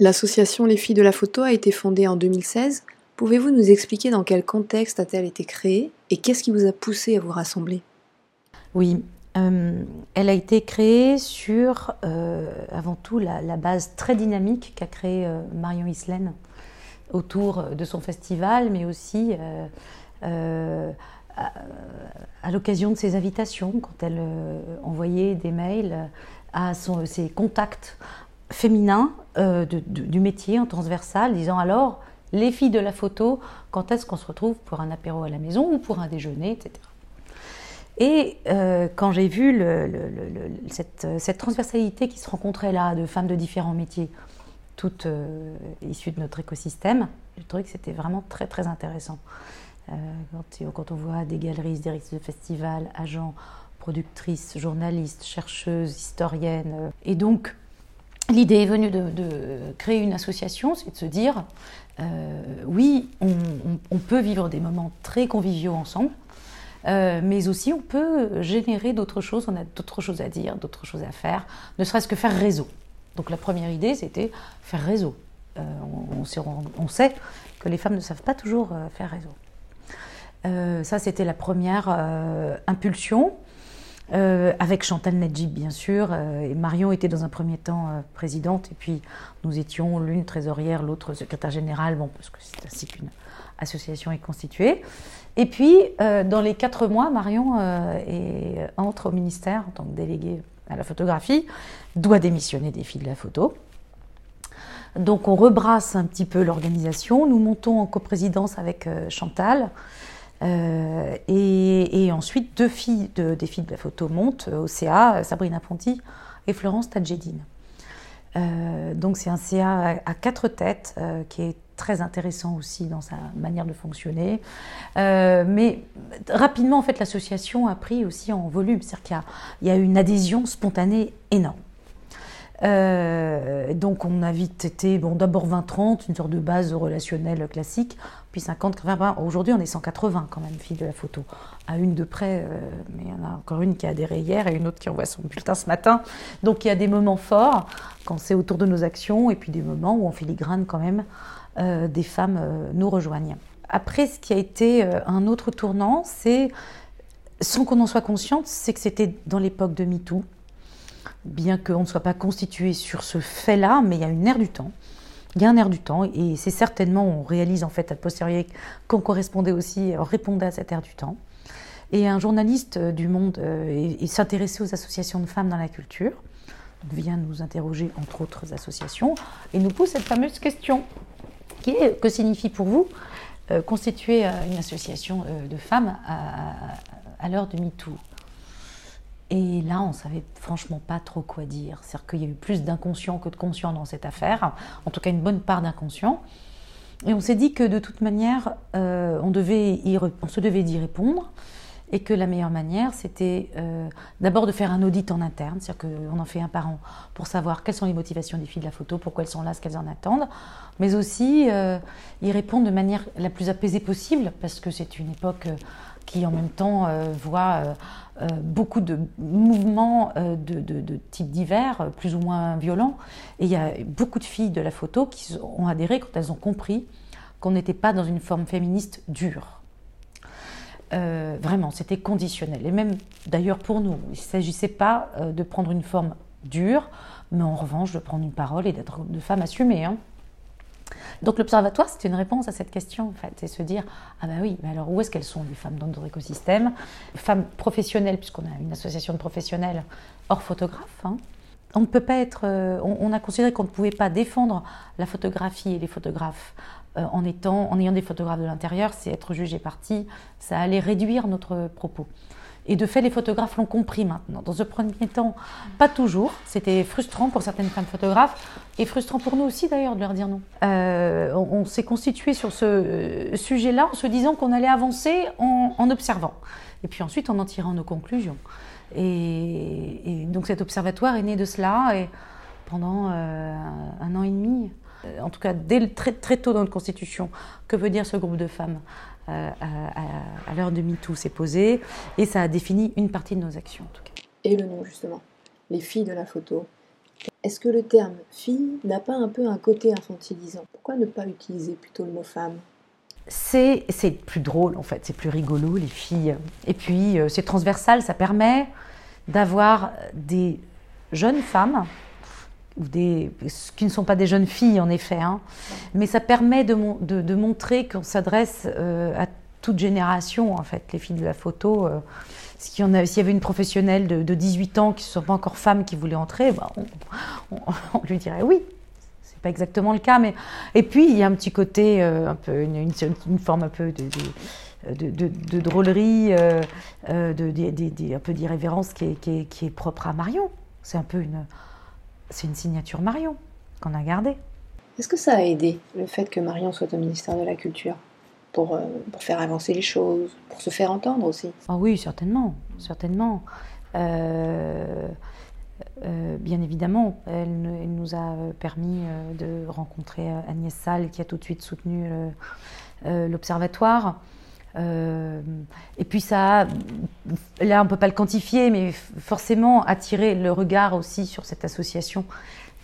L'association Les Filles de la Photo a été fondée en 2016. Pouvez-vous nous expliquer dans quel contexte a-t-elle été créée et qu'est-ce qui vous a poussé à vous rassembler? Oui, euh, elle a été créée sur, euh, avant tout, la, base très dynamique qu'a créée euh, Marion Islaine autour de son festival, mais aussi à, l'occasion de ses invitations, quand elle envoyait des mails à ses contacts féminins du métier en transversal, disant alors, les filles de la photo, quand est-ce qu'on se retrouve pour un apéro à la maison ou pour un déjeuner, etc. Et euh, quand j'ai vu cette, transversalité qui se rencontrait là, de femmes de différents métiers, toutes euh, issues de notre écosystème, je trouvais que c'était vraiment très très intéressant. Euh, quand, on voit des galeries, directrices de festivals, agents, productrices, journalistes, chercheuses, historiennes. Et donc, l'idée est venue de, créer une association, c'est de se dire, oui, on peut vivre des moments très conviviaux ensemble, euh, mais aussi on peut générer d'autres choses, on a d'autres choses à dire, d'autres choses à faire, ne serait-ce que faire réseau. Donc la première idée, c'était faire réseau. Euh, on, sait que les femmes ne savent pas toujours euh, faire réseau. ça, c'était la première impulsion. Avec Chantal Nedjib, bien sûr. et Marion était dans un premier temps présidente, et puis nous étions l'une trésorière, l'autre secrétaire générale, bon, parce que c'est ainsi qu'une association est constituée. Et puis, euh, dans les quatre mois, Marion euh, entre au ministère en tant que déléguée à la photographie, doit démissionner des filles de la photo. Donc on rebrasse un petit peu l'organisation. Nous montons en coprésidence avec euh, et, ensuite, deux filles des filles de la photo montent au CA, Sabrina Ponty et Florence Tadjedine. donc c'est un CA à, quatre têtes qui est très intéressant aussi dans sa manière de fonctionner. Euh, mais rapidement, en fait, l'association a pris aussi en volume, c'est-à-dire qu'il y, a une adhésion spontanée énorme. Euh, donc on a vite été, bon d'abord 20-30, une sorte de base relationnelle classique, puis 50, 80, aujourd'hui on est 180 quand même, filles de la photo, à une de près, euh, mais il y en a encore une qui a adhéré hier et une autre qui envoie son bulletin ce matin. Donc il y a des moments forts quand c'est autour de nos actions et puis des moments où on filigrane quand même euh, des femmes nous rejoignent. Après, ce qui a été un autre tournant, c'est, sans qu'on en soit consciente, c'est que c'était dans l'époque de MeToo. Bien qu'on ne soit pas constitué sur ce fait-là, mais il y a une ère du temps. Il y a un air du temps et c'est certainement, on réalise en fait à posteriori qu'on correspondait aussi, on répondait à cette ère du temps. Et un journaliste du Monde s'intéressait aux associations de femmes dans la culture, vient nous interroger entre autres associations et nous pose cette fameuse question que signifie pour vous euh, constituer euh, une association euh, de femmes à, l'heure de MeToo? Et là, on ne savait franchement pas trop quoi dire. C'est-à-dire qu'il y a eu plus d'inconscients que de conscients dans cette affaire, en tout cas une bonne part d'inconscients. Et on s'est dit que de toute manière, on, devait on se devait d'y répondre et que la meilleure manière, c'était euh, d'abord de faire un audit en interne, c'est-à-dire qu'on en fait un par an pour savoir quelles sont les motivations des filles de la photo, pourquoi elles sont là, ce qu'elles en attendent, mais aussi euh, y répondre de manière la plus apaisée possible, parce que c'est une époque euh, qui en même temps voit beaucoup de mouvements de, de types divers, plus ou moins violents, et il y a beaucoup de filles de la photo qui ont adhéré quand elles ont compris qu'on n'était pas dans une forme féministe dure euh, vraiment, c'était conditionnel. Et même d'ailleurs pour nous, il ne s'agissait pas euh, de prendre une forme dure, mais en revanche de prendre une parole et d'être de femme assumée. Hein. Donc l'observatoire, c'était une réponse à cette question, en fait, et se dire ah ben oui, mais alors où est-ce qu'elles sont les femmes dans notre écosystème? Femmes professionnelles, puisqu'on a une association de professionnels hors photographes. Hein. On ne peut pas être. Euh, on, a considéré qu'on ne pouvait pas défendre la photographie et les photographes euh, en, étant, en ayant des photographes de l'intérieur, c'est être jugé parti, ça allait réduire notre propos. Et de fait, les photographes l'ont compris maintenant. Dans ce premier temps, pas toujours. C'était frustrant pour certaines femmes photographes et frustrant pour nous aussi d'ailleurs de leur dire non. Euh, on, s'est constitué sur ce euh, sujet-là en se disant qu'on allait avancer en, observant. Et puis ensuite en en tirant nos conclusions. Et, donc cet observatoire est né de cela et pendant un an et demi, en tout cas dès très, très tôt dans notre constitution, que veut dire ce groupe de femmes euh, à, l'heure de MeToo s'est posé et ça a défini une partie de nos actions en tout cas. Et le nom justement, les filles de la photo. Est-ce que le terme fille n'a pas un peu un côté infantilisant? Pourquoi ne pas utiliser plutôt le mot femme? C'est, plus drôle en fait, c'est plus rigolo les filles. Et puis euh, c'est transversal, ça permet d'avoir des jeunes femmes, des, qui ne sont pas des jeunes filles en effet, hein, mais ça permet de, de, montrer qu'on s'adresse euh, à toute génération en fait, les filles de la photo. Euh, s'il y, avait une professionnelle de, 18 ans qui ne sont pas encore femmes qui voulait entrer, bah, on, lui dirait oui. C'est pas exactement le cas, mais et puis il y a un petit côté, euh, un peu une, forme un peu de, de, drôlerie, euh, euh, de, un peu d'irrévérence qui est, qui, qui est, propre à Marion. C'est un peu une, c'est une signature Marion qu'on a gardée. Est-ce que ça a aidé le fait que Marion soit au ministère de la Culture pour, euh, pour, faire avancer les choses, pour se faire entendre aussi? Ah oui, certainement, certainement. Euh, euh, bien évidemment, elle, nous a permis de rencontrer Agnès Salle qui a tout de suite soutenu l'observatoire. Et puis ça, là on ne peut pas le quantifier, mais forcément attirer le regard aussi sur cette association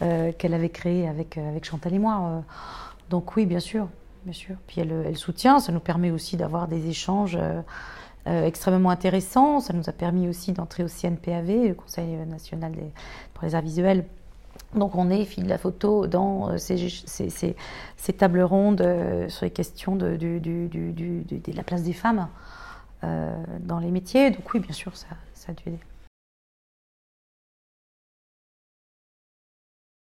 qu'elle avait créée avec, avec Chantal et moi. donc oui, bien sûr bien sûr. Puis elle, soutient, ça nous permet aussi d'avoir des échanges euh, euh, extrêmement intéressants. Ça nous a permis aussi d'entrer au CNPAV, le Conseil national pour les arts visuels. Donc on est, fil de la photo, dans euh, ces, tables rondes sur les questions de, la place des femmes dans les métiers. Donc oui, bien sûr, ça, ça a dû.